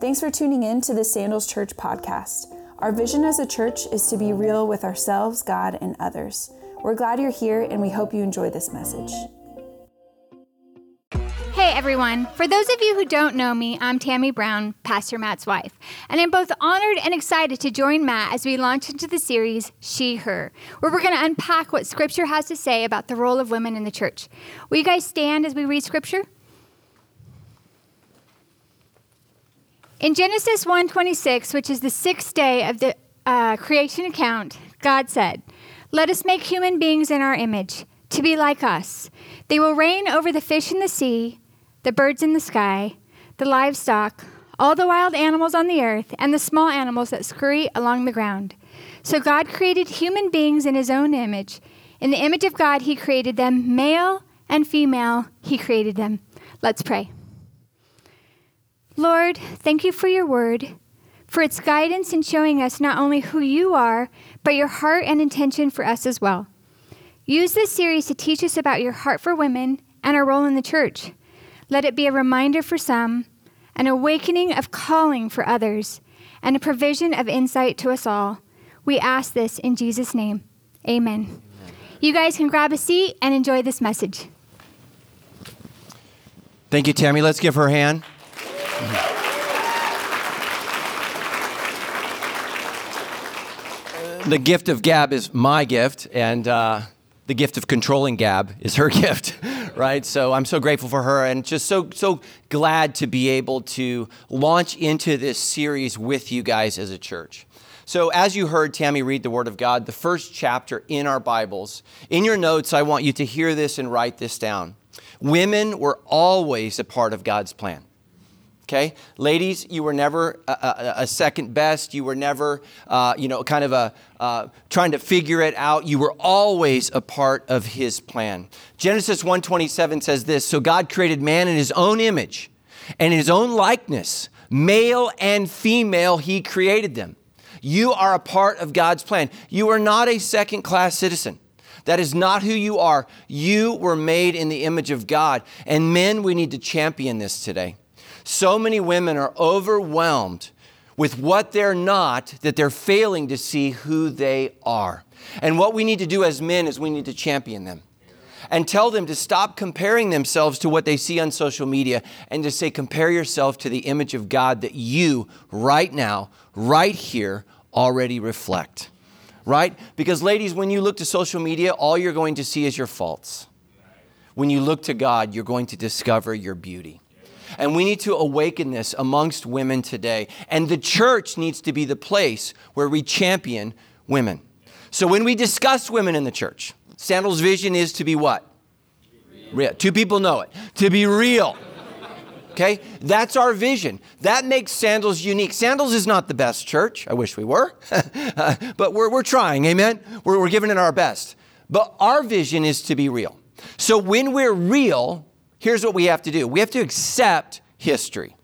Thanks for tuning in to the Sandals Church podcast. Our vision as a church is to be real with ourselves, God, and others. We're glad you're here and we hope you enjoy this message. Hey everyone. For those of you who don't know me, I'm Tammy Brown, Pastor Matt's wife, and I'm both honored and excited to join Matt as we launch into the series She Her, where we're going to unpack what Scripture has to say about the role of women in the church. Will you guys stand as we read Scripture? In Genesis 1:26, which is the sixth day of the uh, creation account, God said, "Let us make human beings in our image, to be like us. They will reign over the fish in the sea, the birds in the sky, the livestock, all the wild animals on the earth, and the small animals that scurry along the ground." So God created human beings in His own image. In the image of God, He created them, male and female. He created them. Let's pray. Lord, thank you for your word, for its guidance in showing us not only who you are, but your heart and intention for us as well. Use this series to teach us about your heart for women and our role in the church. Let it be a reminder for some, an awakening of calling for others, and a provision of insight to us all. We ask this in Jesus' name. Amen. Amen. You guys can grab a seat and enjoy this message. Thank you, Tammy. Let's give her a hand. the gift of Gab is my gift, and uh, the gift of controlling Gab is her gift, right? So I'm so grateful for her, and just so so glad to be able to launch into this series with you guys as a church. So, as you heard Tammy read the Word of God, the first chapter in our Bibles, in your notes, I want you to hear this and write this down. Women were always a part of God's plan. Okay, ladies, you were never a, a, a second best. You were never, uh, you know, kind of a uh, trying to figure it out. You were always a part of His plan. Genesis 1:27 says this: So God created man in His own image, and in His own likeness, male and female, He created them. You are a part of God's plan. You are not a second-class citizen. That is not who you are. You were made in the image of God. And men, we need to champion this today. So many women are overwhelmed with what they're not that they're failing to see who they are. And what we need to do as men is we need to champion them and tell them to stop comparing themselves to what they see on social media and to say, compare yourself to the image of God that you, right now, right here, already reflect. Right? Because, ladies, when you look to social media, all you're going to see is your faults. When you look to God, you're going to discover your beauty. And we need to awaken this amongst women today. And the church needs to be the place where we champion women. So when we discuss women in the church, Sandals' vision is to be what? Real. Two people know it. To be real. Okay? That's our vision. That makes Sandals unique. Sandals is not the best church. I wish we were. but we're, we're trying. Amen? We're, we're giving it our best. But our vision is to be real. So when we're real, here's what we have to do we have to accept history.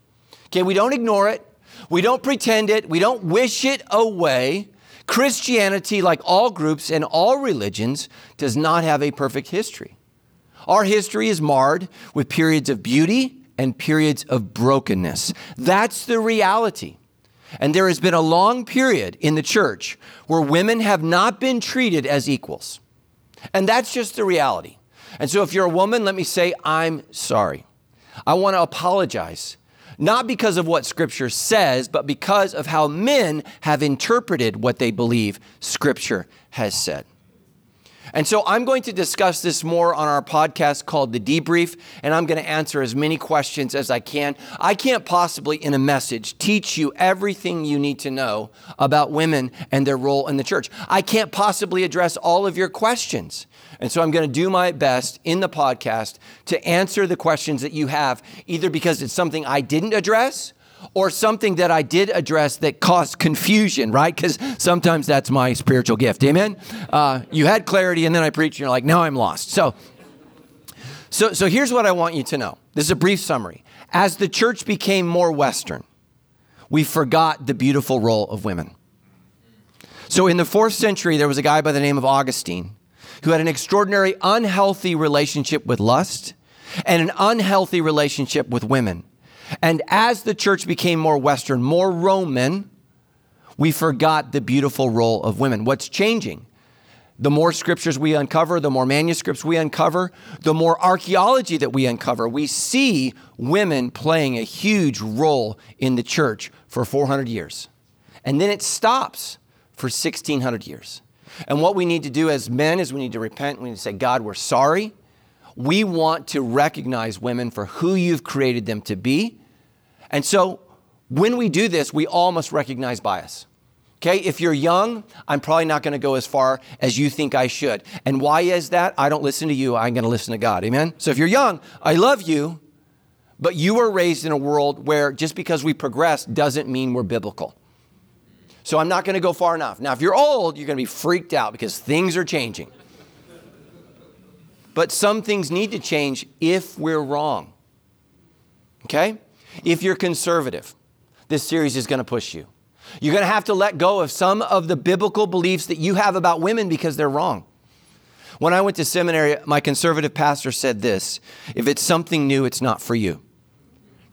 Okay, we don't ignore it, we don't pretend it, we don't wish it away. Christianity, like all groups and all religions, does not have a perfect history. Our history is marred with periods of beauty and periods of brokenness. That's the reality. And there has been a long period in the church where women have not been treated as equals. And that's just the reality. And so if you're a woman, let me say, I'm sorry. I want to apologize. Not because of what Scripture says, but because of how men have interpreted what they believe Scripture has said. And so I'm going to discuss this more on our podcast called The Debrief, and I'm going to answer as many questions as I can. I can't possibly, in a message, teach you everything you need to know about women and their role in the church. I can't possibly address all of your questions. And so I'm going to do my best in the podcast to answer the questions that you have, either because it's something I didn't address or something that I did address that caused confusion, right? Because sometimes that's my spiritual gift. Amen? Uh, you had clarity, and then I preach, and you're like, now I'm lost. So, so, so here's what I want you to know. This is a brief summary. As the church became more Western, we forgot the beautiful role of women. So in the fourth century, there was a guy by the name of Augustine who had an extraordinary unhealthy relationship with lust and an unhealthy relationship with women. And as the church became more Western, more Roman, we forgot the beautiful role of women. What's changing? The more scriptures we uncover, the more manuscripts we uncover, the more archaeology that we uncover, we see women playing a huge role in the church for 400 years. And then it stops for 1600 years. And what we need to do as men is we need to repent. We need to say, God, we're sorry. We want to recognize women for who you've created them to be. And so when we do this, we all must recognize bias. Okay, if you're young, I'm probably not going to go as far as you think I should. And why is that? I don't listen to you, I'm going to listen to God. Amen? So if you're young, I love you, but you were raised in a world where just because we progress doesn't mean we're biblical. So I'm not going to go far enough. Now, if you're old, you're going to be freaked out because things are changing. But some things need to change if we're wrong. Okay? If you're conservative, this series is going to push you. You're going to have to let go of some of the biblical beliefs that you have about women because they're wrong. When I went to seminary, my conservative pastor said this if it's something new, it's not for you.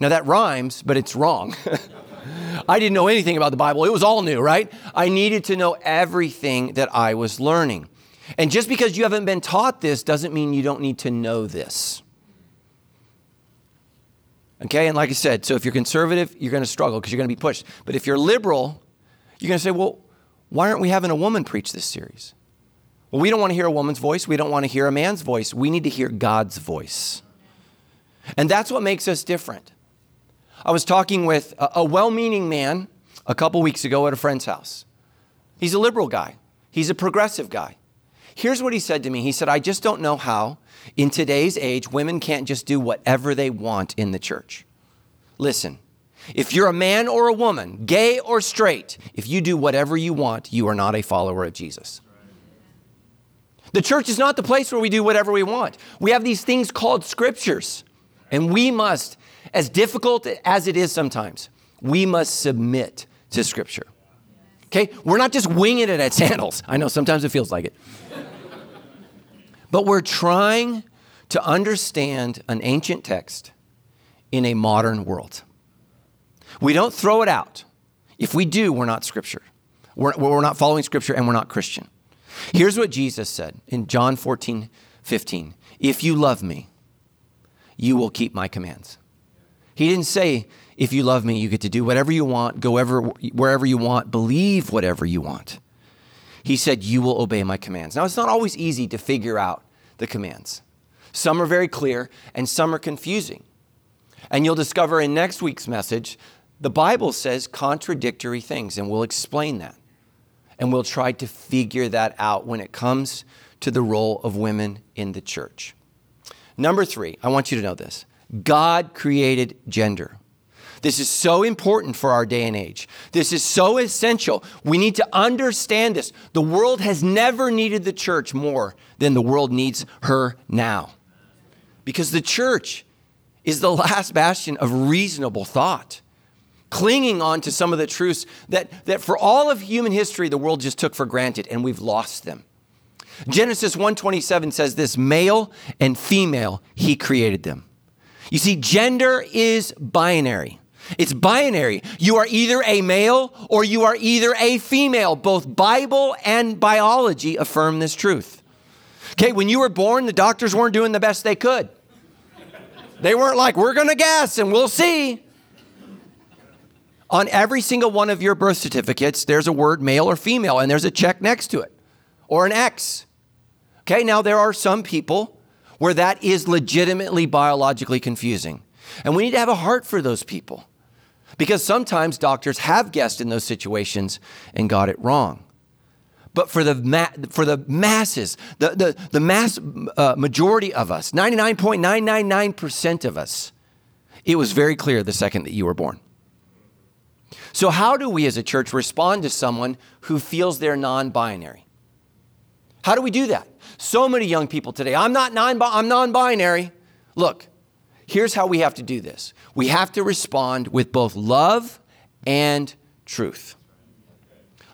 Now that rhymes, but it's wrong. I didn't know anything about the Bible. It was all new, right? I needed to know everything that I was learning. And just because you haven't been taught this doesn't mean you don't need to know this. Okay, and like I said, so if you're conservative, you're going to struggle because you're going to be pushed. But if you're liberal, you're going to say, well, why aren't we having a woman preach this series? Well, we don't want to hear a woman's voice. We don't want to hear a man's voice. We need to hear God's voice. And that's what makes us different. I was talking with a, well meaning man a couple weeks ago at a friend's house. He's a liberal guy, he's a progressive guy. Here's what he said to me He said, I just don't know how in today's age, women can't just do whatever they want in the church. Listen, if you're a man or a woman, gay or straight, if you do whatever you want, you are not a follower of Jesus. The church is not the place where we do whatever we want. We have these things called scriptures, and we must, as difficult as it is sometimes, we must submit to scripture. Okay? We're not just winging it at sandals. I know sometimes it feels like it. But we're trying to understand an ancient text in a modern world. We don't throw it out. If we do, we're not scripture. We're, we're not following scripture and we're not Christian. Here's what Jesus said in John 14, 15. If you love me, you will keep my commands. He didn't say, if you love me, you get to do whatever you want, go ever, wherever you want, believe whatever you want. He said, You will obey my commands. Now, it's not always easy to figure out the commands. Some are very clear and some are confusing. And you'll discover in next week's message, the Bible says contradictory things, and we'll explain that. And we'll try to figure that out when it comes to the role of women in the church. Number three, I want you to know this God created gender. This is so important for our day and age. This is so essential. We need to understand this. The world has never needed the church more than the world needs her now. Because the church is the last bastion of reasonable thought, clinging on to some of the truths that, that for all of human history the world just took for granted and we've lost them. Genesis 1:27 says this, male and female he created them. You see gender is binary. It's binary. You are either a male or you are either a female. Both Bible and biology affirm this truth. Okay, when you were born, the doctors weren't doing the best they could. They weren't like, we're going to guess and we'll see. On every single one of your birth certificates, there's a word male or female, and there's a check next to it or an X. Okay, now there are some people where that is legitimately biologically confusing. And we need to have a heart for those people. Because sometimes doctors have guessed in those situations and got it wrong. But for the, ma- for the masses, the, the, the mass uh, majority of us, 99.999% of us, it was very clear the second that you were born. So, how do we as a church respond to someone who feels they're non binary? How do we do that? So many young people today, I'm not non I'm non-binary. Look, here's how we have to do this we have to respond with both love and truth.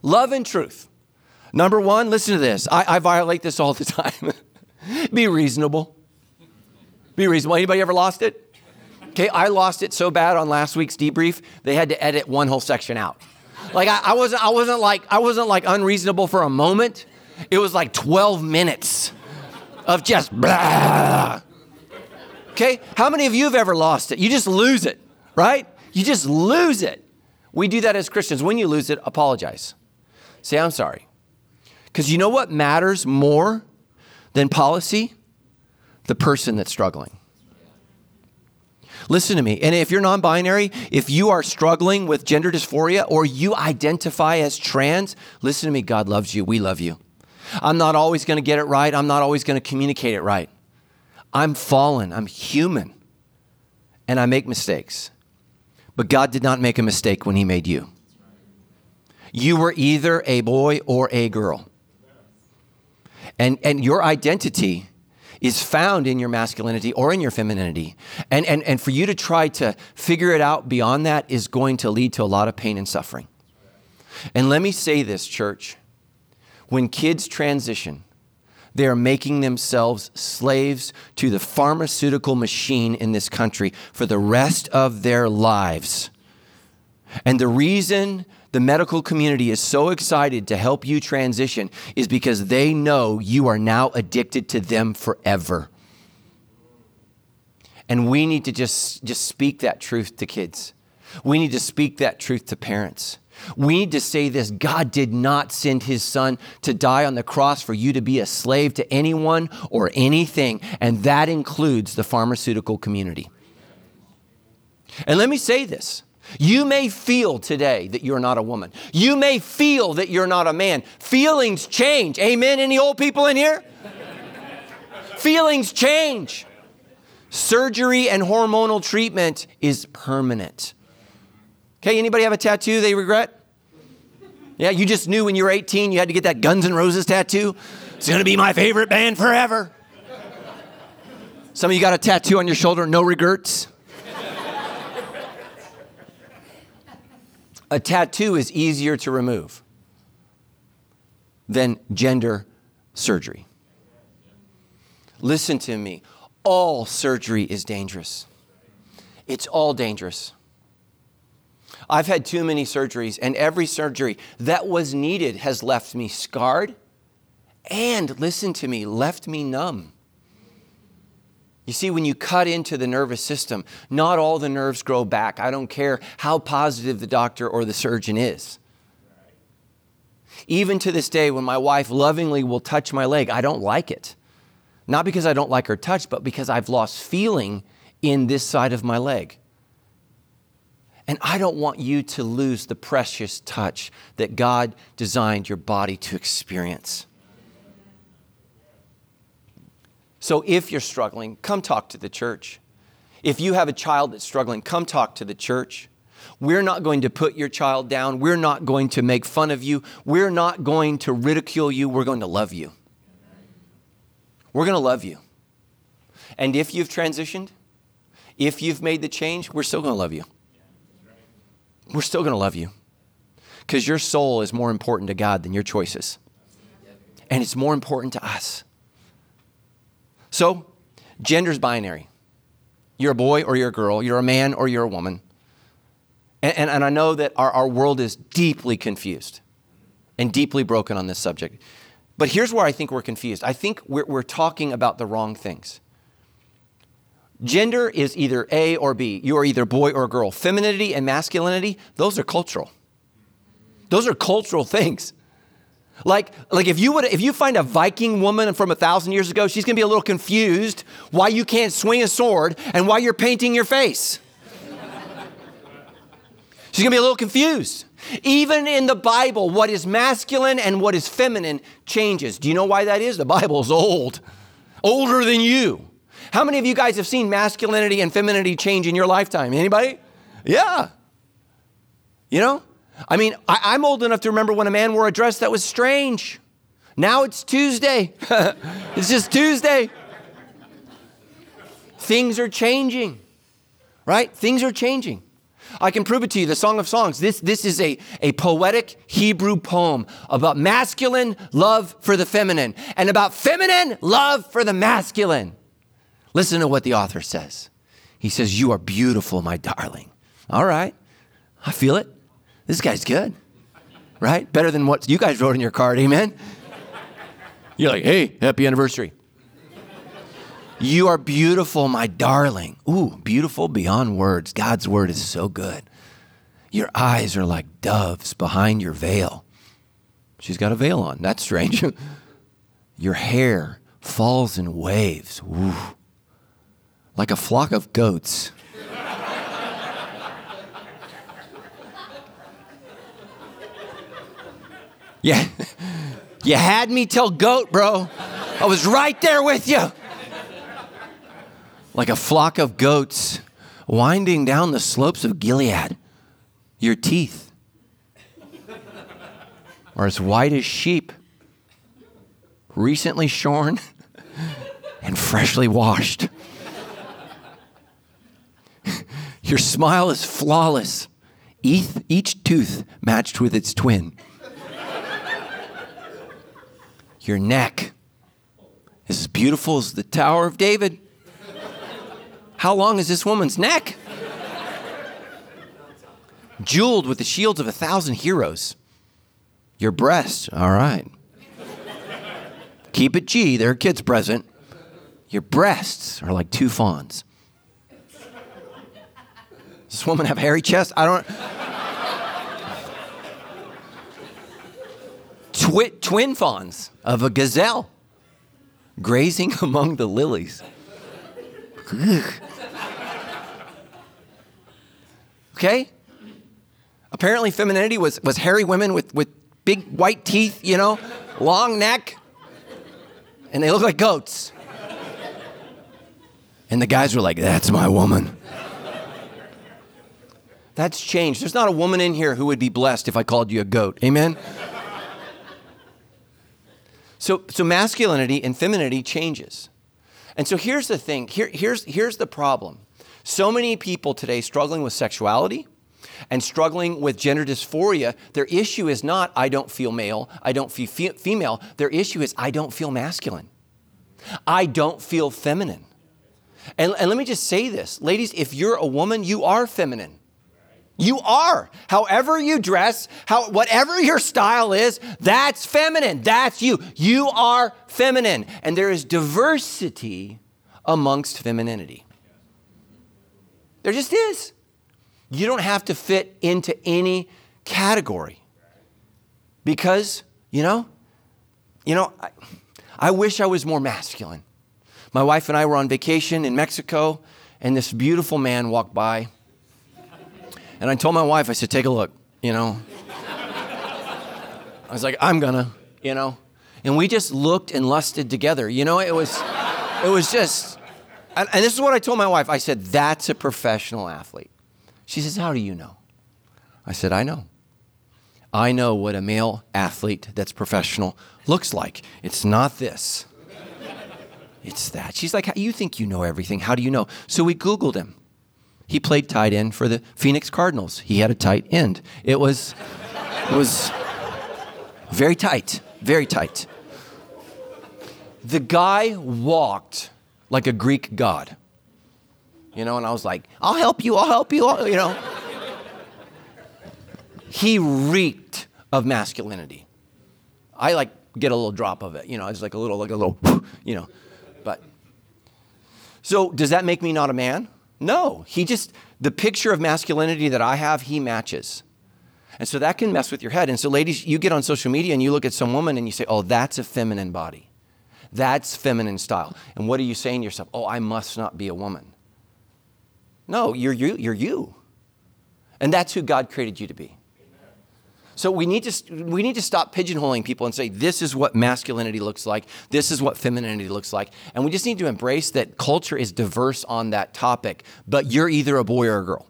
Love and truth. Number one, listen to this. I, I violate this all the time. Be reasonable. Be reasonable. Anybody ever lost it? Okay, I lost it so bad on last week's debrief, they had to edit one whole section out. Like I, I wasn't, I wasn't like, I wasn't like unreasonable for a moment. It was like 12 minutes of just blah. Okay, how many of you have ever lost it? You just lose it, right? You just lose it. We do that as Christians. When you lose it, apologize. Say, I'm sorry. Because you know what matters more than policy? The person that's struggling. Listen to me. And if you're non binary, if you are struggling with gender dysphoria or you identify as trans, listen to me. God loves you. We love you. I'm not always going to get it right. I'm not always going to communicate it right. I'm fallen. I'm human. And I make mistakes. But God did not make a mistake when He made you. You were either a boy or a girl. And, and your identity is found in your masculinity or in your femininity. And, and, and for you to try to figure it out beyond that is going to lead to a lot of pain and suffering. And let me say this, church. When kids transition, they are making themselves slaves to the pharmaceutical machine in this country for the rest of their lives. And the reason the medical community is so excited to help you transition is because they know you are now addicted to them forever. And we need to just, just speak that truth to kids. We need to speak that truth to parents. We need to say this God did not send his son to die on the cross for you to be a slave to anyone or anything, and that includes the pharmaceutical community. And let me say this you may feel today that you're not a woman. You may feel that you're not a man. Feelings change. Amen. Any old people in here? Feelings change. Surgery and hormonal treatment is permanent. Okay, anybody have a tattoo they regret? Yeah, you just knew when you were 18 you had to get that Guns N' Roses tattoo. It's gonna be my favorite band forever. Some of you got a tattoo on your shoulder, no regrets. a tattoo is easier to remove than gender surgery. Listen to me. All surgery is dangerous. It's all dangerous. I've had too many surgeries, and every surgery that was needed has left me scarred and, listen to me, left me numb. You see, when you cut into the nervous system, not all the nerves grow back. I don't care how positive the doctor or the surgeon is. Even to this day, when my wife lovingly will touch my leg, I don't like it. Not because I don't like her touch, but because I've lost feeling in this side of my leg. And I don't want you to lose the precious touch that God designed your body to experience. So if you're struggling, come talk to the church. If you have a child that's struggling, come talk to the church. We're not going to put your child down. We're not going to make fun of you. We're not going to ridicule you. We're going to love you. We're going to love you. And if you've transitioned, if you've made the change, we're still going to love you. We're still going to love you because your soul is more important to God than your choices. And it's more important to us. So, gender's binary. You're a boy or you're a girl, you're a man or you're a woman. And, and, and I know that our, our world is deeply confused and deeply broken on this subject. But here's where I think we're confused I think we're, we're talking about the wrong things. Gender is either A or B. You are either boy or girl. Femininity and masculinity, those are cultural. Those are cultural things. Like, like if you would if you find a Viking woman from a thousand years ago, she's gonna be a little confused why you can't swing a sword and why you're painting your face. she's gonna be a little confused. Even in the Bible, what is masculine and what is feminine changes. Do you know why that is? The Bible's old, older than you. How many of you guys have seen masculinity and femininity change in your lifetime? Anybody? Yeah. You know? I mean, I, am old enough to remember when a man wore a dress that was strange. Now it's Tuesday. it's just Tuesday. Things are changing, right? Things are changing. I can prove it to you. The Song of Songs. This, this is a, a poetic Hebrew poem about masculine love for the feminine and about feminine love for the masculine. Listen to what the author says He says, You are beautiful, my darling. All right. I feel it. This guy's good. Right? Better than what you guys wrote in your card. Amen. You're like, Hey, happy anniversary. You are beautiful, my darling. Ooh, beautiful beyond words. God's word is so good. Your eyes are like doves behind your veil. She's got a veil on. That's strange. your hair falls in waves. Ooh, like a flock of goats. yeah. You had me till goat, bro. I was right there with you like a flock of goats winding down the slopes of Gilead. Your teeth are as white as sheep, recently shorn and freshly washed. Your smile is flawless, each tooth matched with its twin. Your neck is as beautiful as the Tower of David. How long is this woman's neck? Jeweled with the shields of a thousand heroes. Your breasts, all right. Keep it G, there are kids present. Your breasts are like two fawns. Does this woman have hairy chest? I don't. Twi- twin fawns of a gazelle grazing among the lilies. Okay? Apparently, femininity was, was hairy women with, with big white teeth, you know, long neck, and they look like goats. And the guys were like, that's my woman. That's changed. There's not a woman in here who would be blessed if I called you a goat. Amen? So, so masculinity and femininity changes. And so here's the thing here, here's, here's the problem so many people today struggling with sexuality and struggling with gender dysphoria, their issue is not, I don't feel male, I don't feel fe- female. Their issue is, I don't feel masculine. I don't feel feminine. And, and let me just say this ladies, if you're a woman, you are feminine. You are. However you dress, how, whatever your style is, that's feminine. That's you. You are feminine. And there is diversity amongst femininity. There just is. You don't have to fit into any category. Because, you know, you know, I, I wish I was more masculine. My wife and I were on vacation in Mexico, and this beautiful man walked by. And I told my wife, I said, take a look, you know. I was like, I'm gonna, you know. And we just looked and lusted together. You know, it was it was just and, and this is what I told my wife. I said, That's a professional athlete. She says, How do you know? I said, I know. I know what a male athlete that's professional looks like. It's not this. It's that. She's like, You think you know everything. How do you know? So we Googled him. He played tight end for the Phoenix Cardinals. He had a tight end. It was, it was very tight, very tight. The guy walked like a Greek god. You know, and I was like, I'll help you, I'll help you, I'll, you know. he reeked of masculinity. I like get a little drop of it, you know, it's like a little, like a little, you know. But so does that make me not a man? No. He just the picture of masculinity that I have, he matches. And so that can mess with your head. And so, ladies, you get on social media and you look at some woman and you say, oh, that's a feminine body. That's feminine style. And what are you saying to yourself? Oh, I must not be a woman. No, you're you. You're you. And that's who God created you to be. So we need to we need to stop pigeonholing people and say this is what masculinity looks like, this is what femininity looks like, and we just need to embrace that culture is diverse on that topic. But you're either a boy or a girl.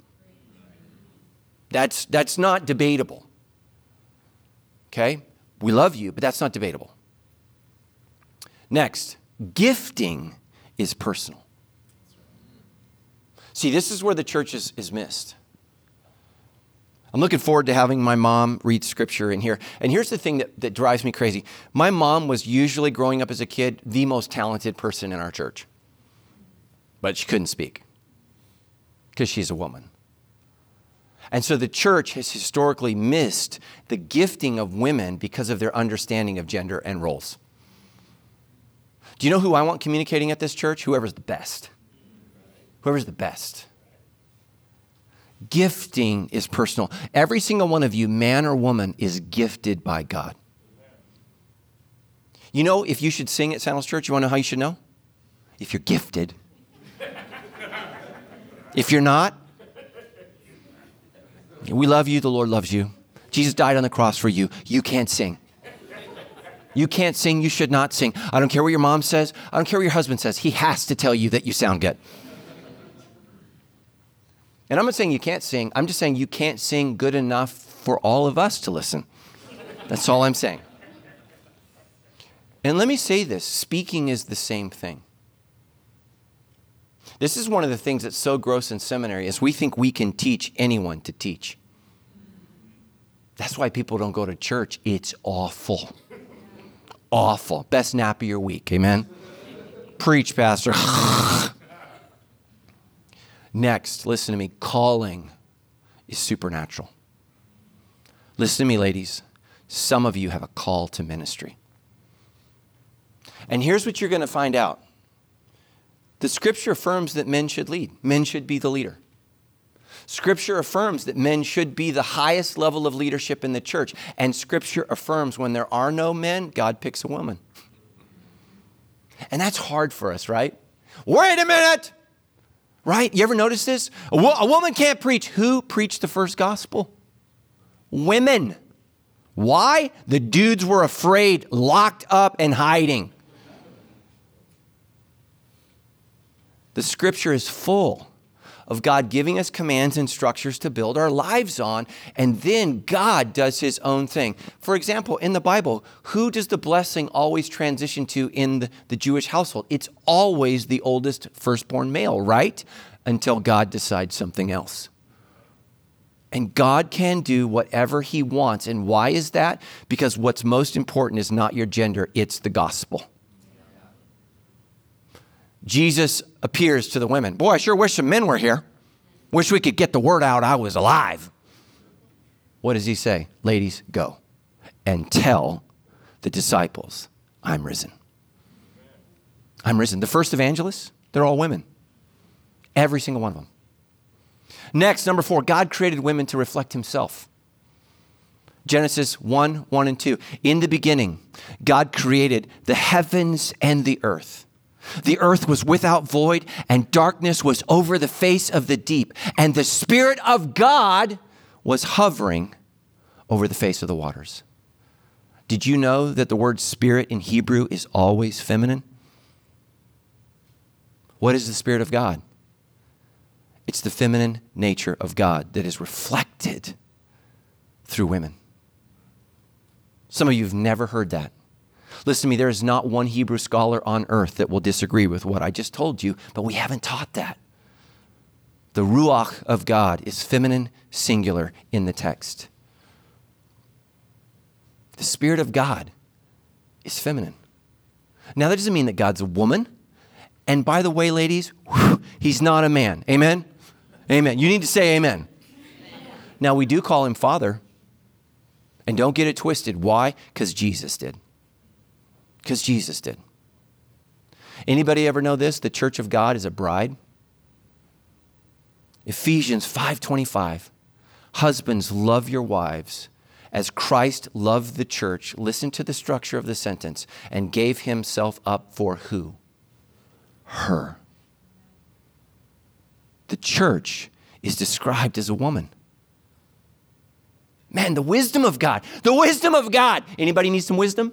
That's that's not debatable. Okay, we love you, but that's not debatable. Next, gifting is personal. See, this is where the church is, is missed. I'm looking forward to having my mom read scripture in here. And here's the thing that, that drives me crazy my mom was usually, growing up as a kid, the most talented person in our church, but she couldn't speak. because she's a woman. And so the church has historically missed the gifting of women because of their understanding of gender and roles. Do you know who I want communicating at this church? Whoever's the best. Whoever's the best. Gifting is personal. Every single one of you, man or woman, is gifted by God. You know, if you should sing at Sandals Church, you want to know how you should know? If you're gifted. if you're not, we love you, the Lord loves you. Jesus died on the cross for you. You can't sing. You can't sing, you should not sing. I don't care what your mom says, I don't care what your husband says. He has to tell you that you sound good. And I'm not saying you can't sing, I'm just saying you can't sing good enough for all of us to listen. That's all I'm saying. And let me say this speaking is the same thing. This is one of the things that's so gross in seminary is we think we can teach anyone to teach. That's why people don't go to church. It's awful. Awful. Best nap of your week. Amen. Preach, Pastor. Next, listen to me. Calling is supernatural. Listen to me, ladies. Some of you have a call to ministry. And here's what you're going to find out the scripture affirms that men should lead, men should be the leader. Scripture affirms that men should be the highest level of leadership in the church. And Scripture affirms when there are no men, God picks a woman. And that's hard for us, right? Wait a minute! Right? You ever notice this? A, wo- a woman can't preach. Who preached the first gospel? Women. Why? The dudes were afraid, locked up, and hiding. The scripture is full of God giving us commands and structures to build our lives on, and then God does his own thing. For example, in the Bible, who does the blessing always transition to in the, Jewish household? It's always the oldest firstborn male, right? Until God decides something else. And God can do whatever He wants. And why is that? Because what's most important is not your gender, it's the gospel. Jesus appears to the women. Boy, I sure wish some men were here. Wish we could get the word out I was alive. What does he say? Ladies, go and tell the disciples, I'm risen. I'm risen. The first evangelists, they're all women. Every single one of them. Next, number four, God created women to reflect himself. Genesis 1 1 and 2. In the beginning, God created the heavens and the earth. The earth was without void, and darkness was over the face of the deep, and the Spirit of God was hovering over the face of the waters. Did you know that the word spirit in Hebrew is always feminine? What is the Spirit of God? It's the feminine nature of God that is reflected through women. Some of you have never heard that. Listen to me, there is not one Hebrew scholar on earth that will disagree with what I just told you, but we haven't taught that. The Ruach of God is feminine, singular in the text. The Spirit of God is feminine. Now, that doesn't mean that God's a woman. And by the way, ladies, whew, he's not a man. Amen? Amen. You need to say amen. amen. Now, we do call him Father. And don't get it twisted. Why? Because Jesus did. Because Jesus did. Anybody ever know this? The church of God is a bride. Ephesians 5:25. Husbands, love your wives as Christ loved the church. Listen to the structure of the sentence and gave himself up for who? Her. The church is described as a woman. Man, the wisdom of God. The wisdom of God. Anybody need some wisdom?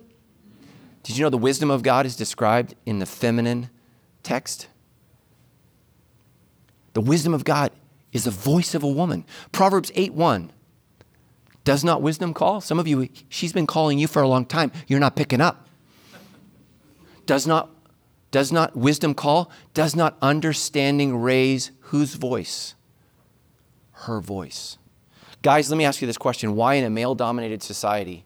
Did you know the wisdom of God is described in the feminine text? The wisdom of God is the voice of a woman. Proverbs 8 1. Does not wisdom call? Some of you, she's been calling you for a long time. You're not picking up. Does not, does not wisdom call? Does not understanding raise whose voice? Her voice. Guys, let me ask you this question. Why in a male dominated society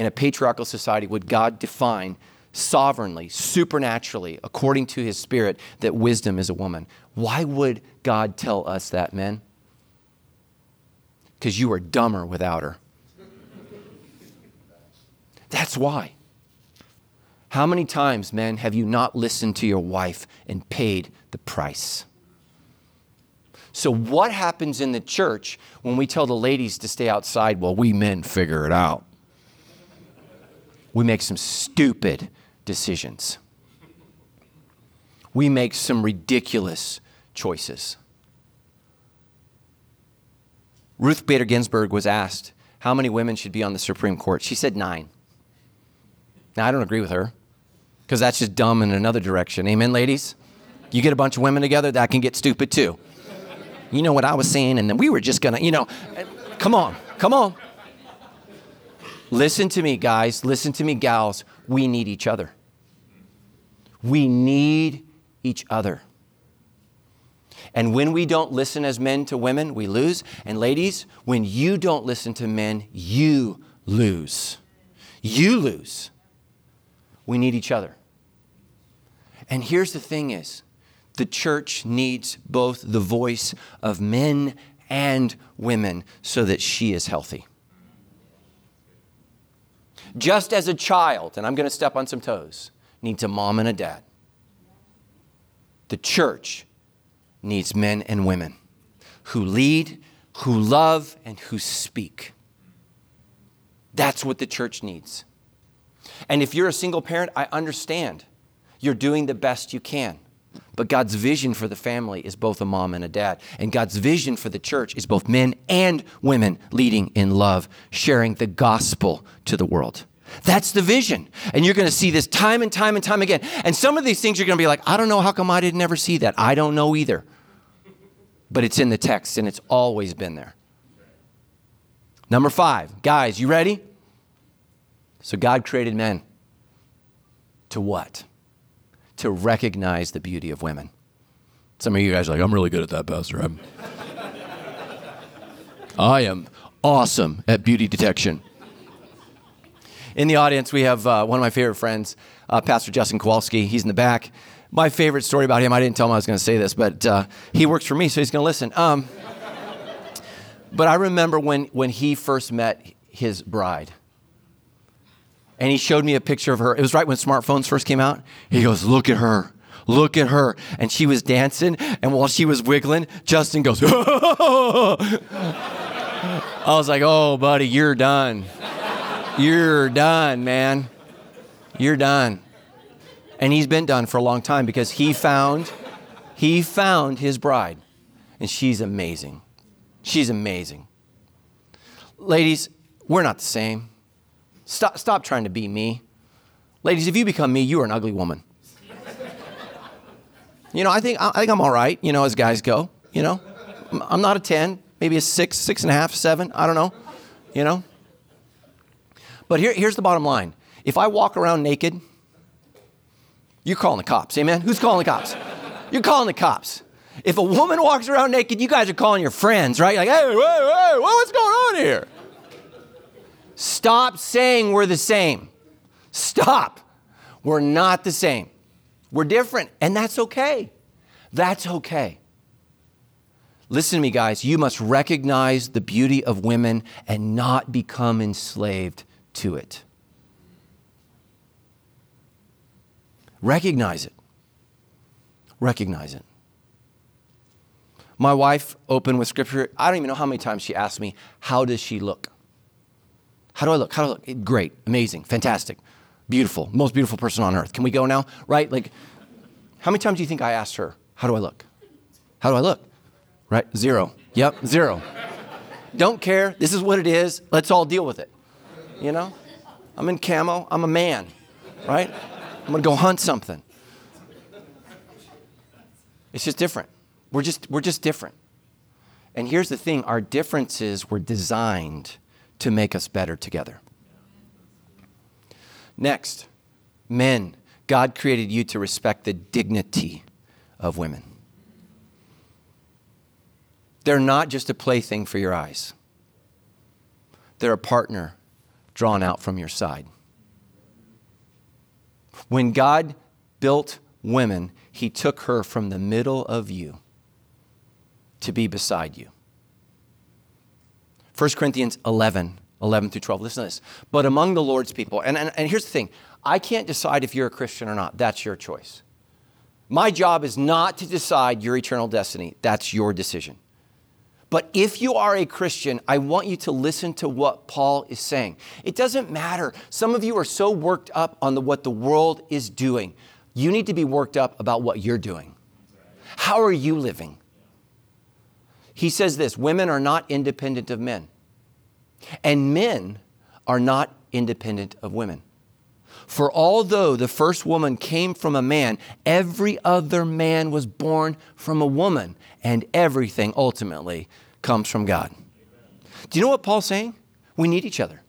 in a patriarchal society would God define sovereignly, supernaturally, according to his spirit, that wisdom is a woman. Why would God tell us that, men? Because you are dumber without her. That's why. How many times, men, have you not listened to your wife and paid the price? So, what happens in the church when we tell the ladies to stay outside while we men figure it out? We make some stupid decisions. We make some ridiculous choices. Ruth Bader Ginsburg was asked how many women should be on the Supreme Court. She said nine. Now, I don't agree with her because that's just dumb in another direction. Amen, ladies? You get a bunch of women together, that can get stupid too. You know what I was saying, and then we were just gonna, you know, come on, come on. Listen to me, guys. Listen to me, gals. We need each other. We need each other. And when we don't listen as men to women, we lose. And ladies, when you don't listen to men, you lose. You lose. We need each other. And here's the thing is, the church needs both the voice of men and women so that she is healthy. Just as a child, and I'm going to step on some toes, needs a mom and a dad. The church needs men and women who lead, who love, and who speak. That's what the church needs. And if you're a single parent, I understand. You're doing the best you can. But God's vision for the family is both a mom and a dad. And God's vision for the church is both men and women leading in love, sharing the gospel to the world. That's the vision. And you're going to see this time and time and time again. And some of these things you're going to be like, I don't know how come I didn't ever see that. I don't know either. But it's in the text and it's always been there. Number five, guys, you ready? So God created men to what? To recognize the beauty of women. Some of you guys are like, I'm really good at that, Pastor. I'm, I am awesome at beauty detection. In the audience, we have uh, one of my favorite friends, uh, Pastor Justin Kowalski. He's in the back. My favorite story about him, I didn't tell him I was going to say this, but uh, he works for me, so he's going to listen. Um, but I remember when, when he first met his bride and he showed me a picture of her. It was right when smartphones first came out. He goes, Look at her. Look at her. And she was dancing, and while she was wiggling, Justin goes, I was like, Oh, buddy, you're done. You're done, man. You're done. And he's been done for a long time because he found he found his bride. And she's amazing. She's amazing. Ladies, we're not the same. Stop, stop trying to be me. Ladies, if you become me, you are an ugly woman. You know, I think, I think I'm all right, you know, as guys go. You know, I'm not a 10, maybe a six, six and a half, seven. I don't know, you know. But here, here's the bottom line if I walk around naked, you're calling the cops. Amen? Who's calling the cops? You're calling the cops. If a woman walks around naked, you guys are calling your friends, right? Like, hey, hey, hey, what's going on here? Stop saying we're the same. Stop. We're not the same. We're different, and that's okay. That's okay. Listen to me, guys. You must recognize the beauty of women and not become enslaved to it. Recognize it. Recognize it. My wife opened with scripture. I don't even know how many times she asked me, How does she look? How do I look? How do I look? Eh, great, amazing, fantastic, beautiful, most beautiful person on earth. Can we go now? Right? Like, how many times do you think I asked her, How do I look? How do I look? Right? Zero. Yep, zero. Don't care. This is what it is. Let's all deal with it. You know? I'm in camo. I'm a man, right? I'm going to go hunt something. It's just different. We're just, we're just different. And here's the thing our differences were designed to make us better together. Next, men, God created you to respect the dignity of women. They're not just a plaything for your eyes, they're a partner drawn out from your side. When God built women, he took her from the middle of you to be beside you. 1 Corinthians 11, 11 through 12. Listen to this. But among the Lord's people, and, and, and here's the thing I can't decide if you're a Christian or not. That's your choice. My job is not to decide your eternal destiny. That's your decision. But if you are a Christian, I want you to listen to what Paul is saying. It doesn't matter. Some of you are so worked up on the, what the world is doing. You need to be worked up about what you're doing. How are you living? He says this women are not independent of men, and men are not independent of women. For although the first woman came from a man, every other man was born from a woman, and everything ultimately comes from God. Do you know what Paul's saying? We need each other.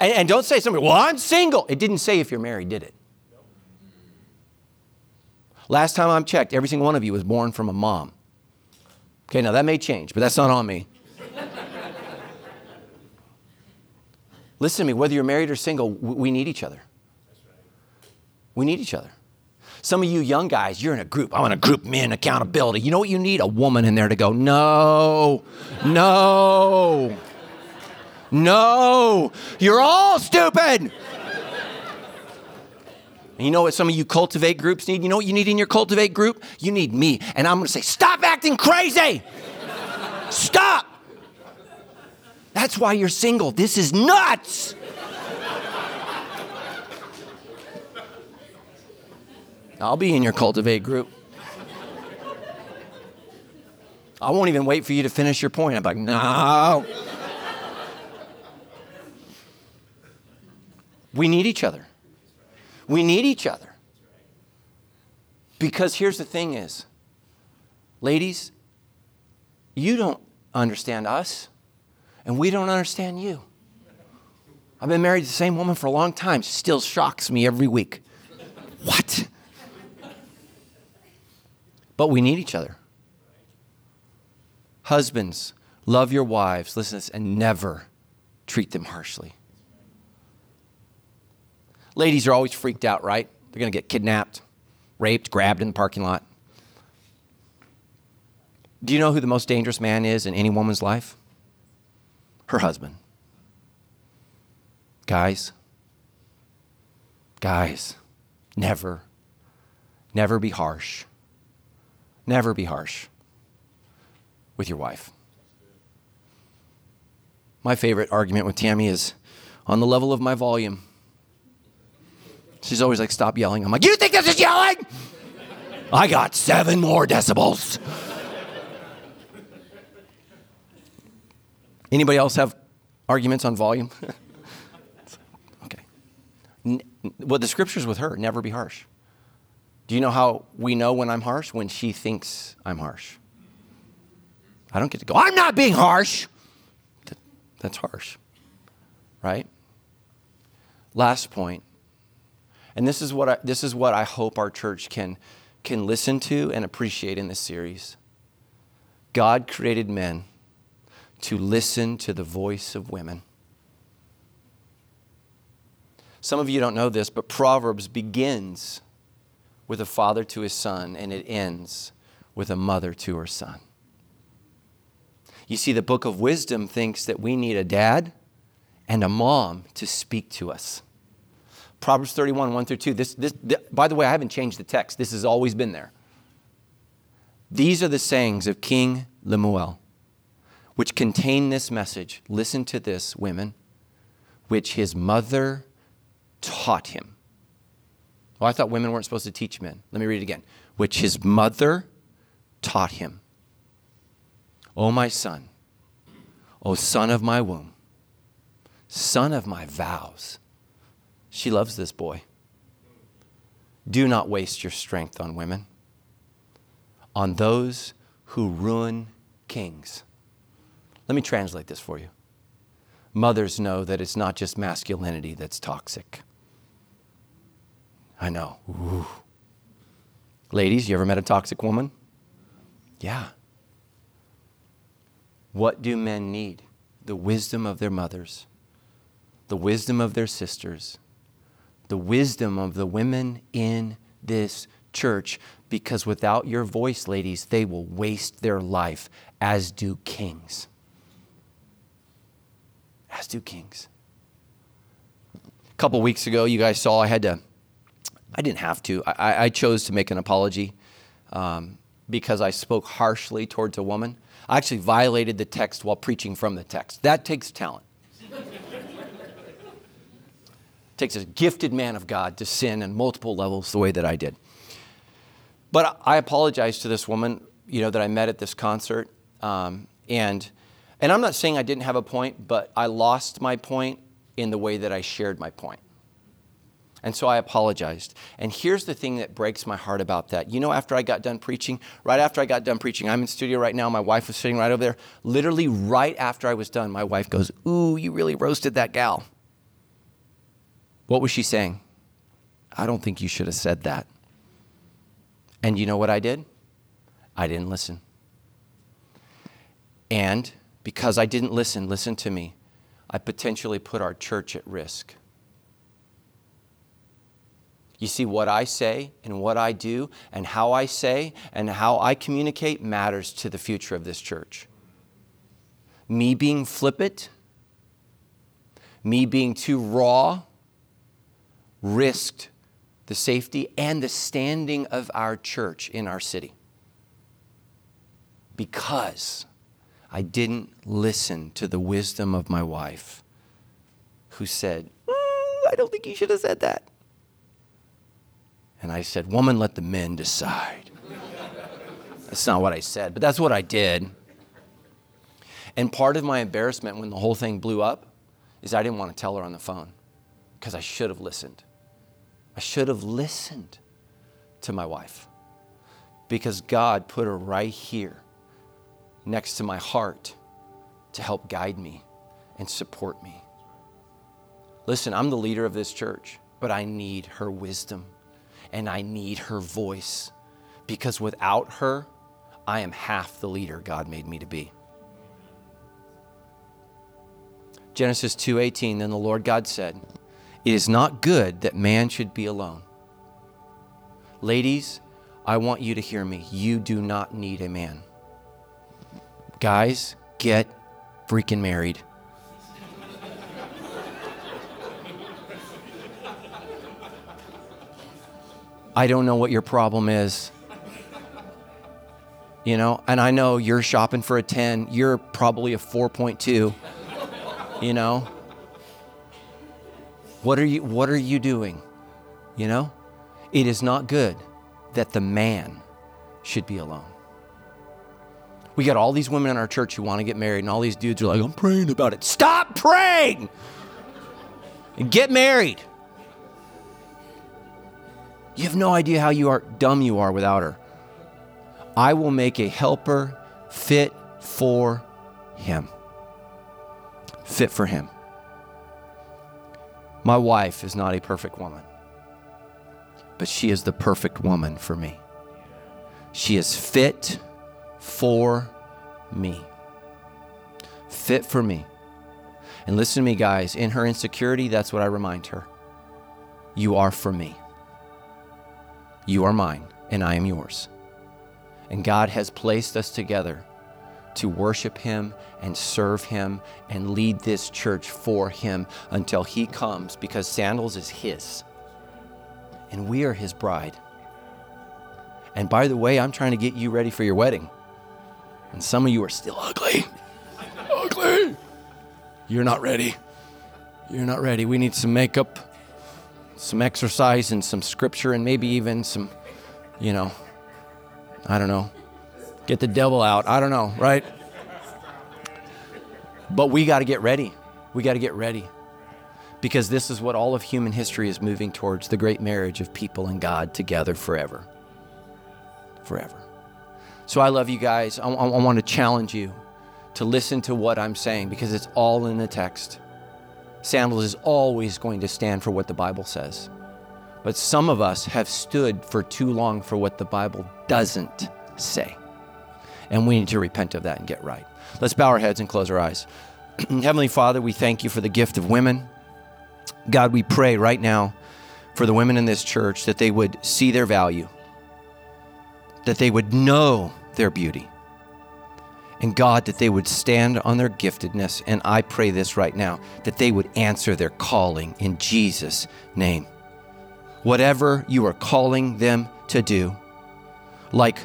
And, and don't say something, well, I'm single. It didn't say if you're married, did it? Last time I'm checked, every single one of you was born from a mom. Okay, now that may change, but that's not on me. Listen to me, whether you're married or single, we need each other. We need each other. Some of you young guys, you're in a group. I want a group men accountability. You know what you need? A woman in there to go, no, no, no, you're all stupid. And you know what some of you cultivate groups need? You know what you need in your cultivate group? You need me. And I'm going to say, stop acting crazy. stop. That's why you're single. This is nuts. I'll be in your cultivate group. I won't even wait for you to finish your point. I'm like, no. we need each other. We need each other. Because here's the thing is, ladies, you don't understand us, and we don't understand you. I've been married to the same woman for a long time. She still shocks me every week. What? But we need each other. Husbands, love your wives, listen to this, and never treat them harshly. Ladies are always freaked out, right? They're going to get kidnapped, raped, grabbed in the parking lot. Do you know who the most dangerous man is in any woman's life? Her husband. Guys, guys, never, never be harsh. Never be harsh with your wife. My favorite argument with Tammy is on the level of my volume. She's always like, stop yelling. I'm like, you think this is yelling? I got seven more decibels. Anybody else have arguments on volume? okay. Well, the scriptures with her never be harsh. Do you know how we know when I'm harsh? When she thinks I'm harsh. I don't get to go, I'm not being harsh. That's harsh, right? Last point and this is what I, this is what I hope our church can, can listen to and appreciate in this series. God created men to listen to the voice of women. Some of you don't know this, but Proverbs begins with a father to his son, and it ends with a mother to her son. You see, the book of wisdom thinks that we need a dad and a mom to speak to us. Proverbs 31, 1 through 2. This, this, this, by the way, I haven't changed the text. This has always been there. These are the sayings of King Lemuel, which contain this message. Listen to this, women, which his mother taught him. Well, I thought women weren't supposed to teach men. Let me read it again. Which his mother taught him. O my son, O son of my womb, son of my vows she loves this boy. Do not waste your strength on women, on those who ruin kings. Let me translate this for you. Mothers know that it's not just masculinity that's toxic. I know. Ooh. Ladies, you ever met a toxic woman? Yeah. What do men need? The wisdom of their mothers, the wisdom of their sisters, the wisdom of the women in this church because without your voice, ladies, they will waste their life, as do kings. As do kings. A couple weeks ago, you guys saw I had to, I didn't have to, I, I chose to make an apology um, because I spoke harshly towards a woman. I actually violated the text while preaching from the text. That takes talent. it takes a gifted man of God to sin in multiple levels the way that I did. But I apologized to this woman, you know, that I met at this concert, um, and and I'm not saying I didn't have a point, but I lost my point in the way that I shared my point. And so I apologized. And here's the thing that breaks my heart about that. You know, after I got done preaching, right after I got done preaching, I'm in studio right now. My wife was sitting right over there. Literally, right after I was done, my wife goes, Ooh, you really roasted that gal. What was she saying? I don't think you should have said that. And you know what I did? I didn't listen. And because I didn't listen, listen to me, I potentially put our church at risk. You see, what I say and what I do and how I say and how I communicate matters to the future of this church. Me being flippant, me being too raw, risked the safety and the standing of our church in our city. Because I didn't listen to the wisdom of my wife, who said, mm, I don't think you should have said that. And I said, Woman, let the men decide. that's not what I said, but that's what I did. And part of my embarrassment when the whole thing blew up is I didn't want to tell her on the phone because I should have listened. I should have listened to my wife because God put her right here next to my heart to help guide me and support me. Listen, I'm the leader of this church, but I need her wisdom and I need her voice because without her, I am half the leader God made me to be. Genesis 2:18 then the Lord God said, it is not good that man should be alone. Ladies, I want you to hear me. You do not need a man. Guys, get freaking married. I don't know what your problem is. You know, and I know you're shopping for a 10, you're probably a 4.2. You know, what are you, what are you doing? You know? It is not good that the man should be alone. We got all these women in our church who want to get married, and all these dudes are like, I'm praying about it. Stop praying and get married. You have no idea how you are dumb you are without her. I will make a helper fit for him. Fit for him. My wife is not a perfect woman, but she is the perfect woman for me. She is fit for me. Fit for me. And listen to me, guys. In her insecurity, that's what I remind her. You are for me. You are mine, and I am yours. And God has placed us together to worship Him and serve Him and lead this church for Him until He comes because Sandals is His. And we are His bride. And by the way, I'm trying to get you ready for your wedding. And some of you are still ugly. ugly. You're not ready. You're not ready. We need some makeup, some exercise, and some scripture, and maybe even some, you know, I don't know, get the devil out. I don't know, right? But we got to get ready. We got to get ready. Because this is what all of human history is moving towards the great marriage of people and God together forever. Forever. So I love you guys. I, I, I want to challenge you to listen to what I'm saying because it's all in the text. Sandals is always going to stand for what the Bible says. But some of us have stood for too long for what the Bible doesn't say. And we need to repent of that and get right. Let's bow our heads and close our eyes. Heavenly Father, we thank you for the gift of women. God, we pray right now for the women in this church that they would see their value, that they would know their beauty, and God, that they would stand on their giftedness. And I pray this right now that they would answer their calling in Jesus' name. Whatever you are calling them to do, like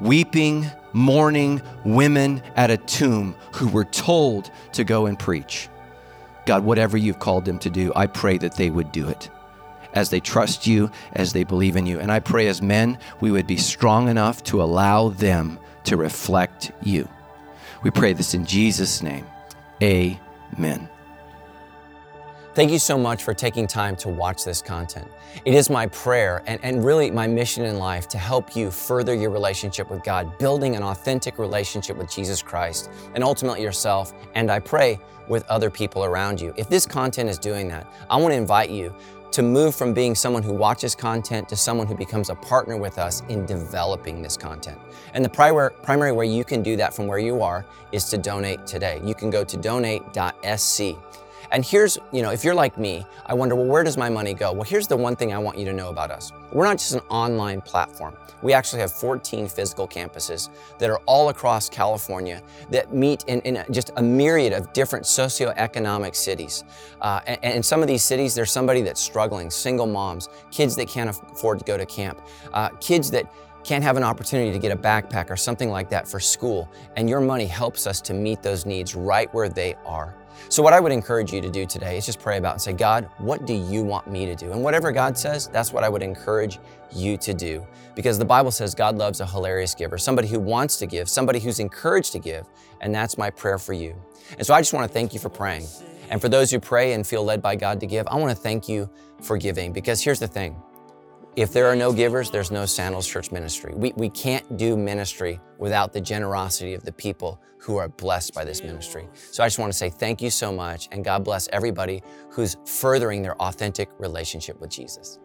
weeping, mourning women at a tomb who were told to go and preach. God, whatever you've called them to do, I pray that they would do it as they trust you, as they believe in you. And I pray as men, we would be strong enough to allow them to reflect you. We pray this in Jesus' name. Amen. Thank you so much for taking time to watch this content. It is my prayer and, and really my mission in life to help you further your relationship with God, building an authentic relationship with Jesus Christ and ultimately yourself, and I pray with other people around you. If this content is doing that, I want to invite you to move from being someone who watches content to someone who becomes a partner with us in developing this content. And the primary, primary way you can do that from where you are is to donate today. You can go to donate.sc. And here's, you know, if you're like me, I wonder, well, where does my money go? Well, here's the one thing I want you to know about us. We're not just an online platform. We actually have 14 physical campuses that are all across California that meet in, in just a myriad of different socioeconomic cities. Uh, and, and, in some of these cities, there's somebody that's struggling, single moms, kids that can't afford to go to camp, uh, kids that can't have an opportunity to get a backpack or something like that for school. And your money helps us to meet those needs right where they are. So, what I would encourage you to do today is just pray about and say, God, what do you want me to do? And whatever God says, that's what I would encourage you to do. Because the Bible says God loves a hilarious giver, somebody who wants to give, somebody who's encouraged to give. And that's my prayer for you. And so, I just want to thank you for praying. And for those who pray and feel led by God to give, I want to thank you for giving. Because here's the thing if there are no givers, there's no Sandals Church ministry. We, we can't do ministry without the generosity of the people who are blessed by this ministry. So I just want to say thank you so much, and God bless everybody who's furthering their authentic relationship with Jesus.